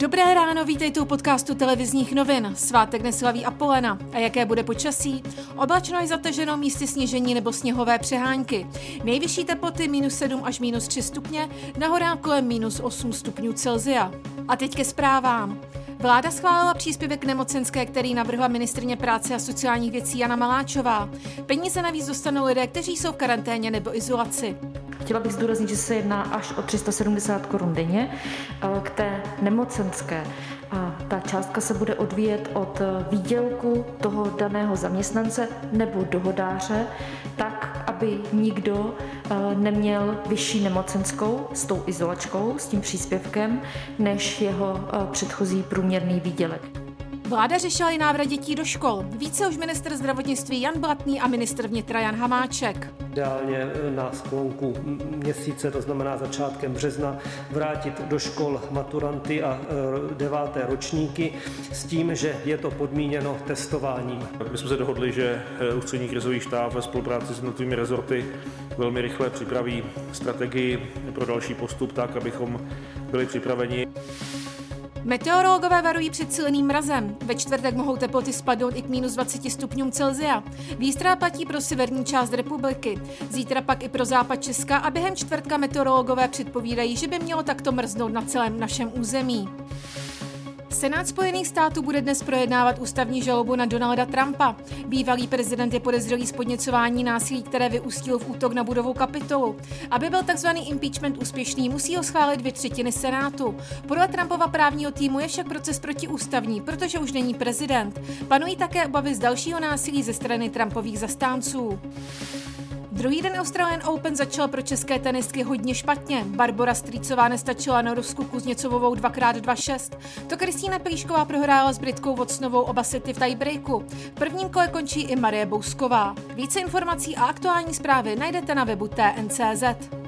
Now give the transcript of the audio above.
Dobré ráno, vítejte u podcastu televizních novin. Svátek neslaví Apolena. A jaké bude počasí? Oblačno je zataženo místy sněžení nebo sněhové přehánky. Nejvyšší teploty minus 7 až minus 3 stupně, na horách kolem minus 8 stupňů Celzia. A teď ke zprávám. Vláda schválila příspěvek nemocenské, který navrhla ministrně práce a sociálních věcí Jana Maláčová. Peníze navíc dostanou lidé, kteří jsou v karanténě nebo izolaci. Chtěla bych zdůraznit, že se jedná až o 370 korun denně k té nemocenské. A ta částka se bude odvíjet od výdělku toho daného zaměstnance nebo dohodáře, tak, aby nikdo eh, neměl vyšší nemocenskou s tou izolačkou, s tím příspěvkem, než jeho předchozí průměrný výdělek. Vláda řešila i návrat dětí do škol. Více už minister zdravotnictví Jan Blatný a minister vnitra Jan Hamáček. Ideálně na sklonku měsíce, to znamená začátkem března, vrátit do škol maturanty a e, deváté ročníky s tím, že je to podmíněno testováním. My jsme se dohodli, že e, ústřední krizový štáb ve spolupráci s jednotlivými rezorty velmi rychle připraví strategii pro další postup tak, abychom byli připraveni. Meteorologové varují před silným mrazem. Ve čtvrtek mohou teploty spadnout i k minus 20 stupňům Celzia. Výstra platí pro severní část republiky. Zítra pak i pro západ Česka a během čtvrtka meteorologové předpovídají, že by mělo takto mrznout na celém našem území. Senát Spojených států bude dnes projednávat ústavní žalobu na Donalda Trumpa. Bývalý prezident je podezřelý z podněcování násilí, které vyústilo v útok na budovu kapitolu. Aby byl tzv. impeachment úspěšný, musí ho schválit dvě třetiny Senátu. Podle Trumpova právního týmu je však proces protiústavní, protože už není prezident. Panují také obavy z dalšího násilí ze strany Trumpových zastánců. Druhý den Australian Open začal pro české tenistky hodně špatně. Barbora Strýcová nestačila na Rusku Kuzněcovou 2x2-6. To Kristýna Plíšková prohrála s Britkou Vocnovou oba sety v tiebreaku. V prvním kole končí i Marie Bousková. Více informací a aktuální zprávy najdete na webu TNCZ.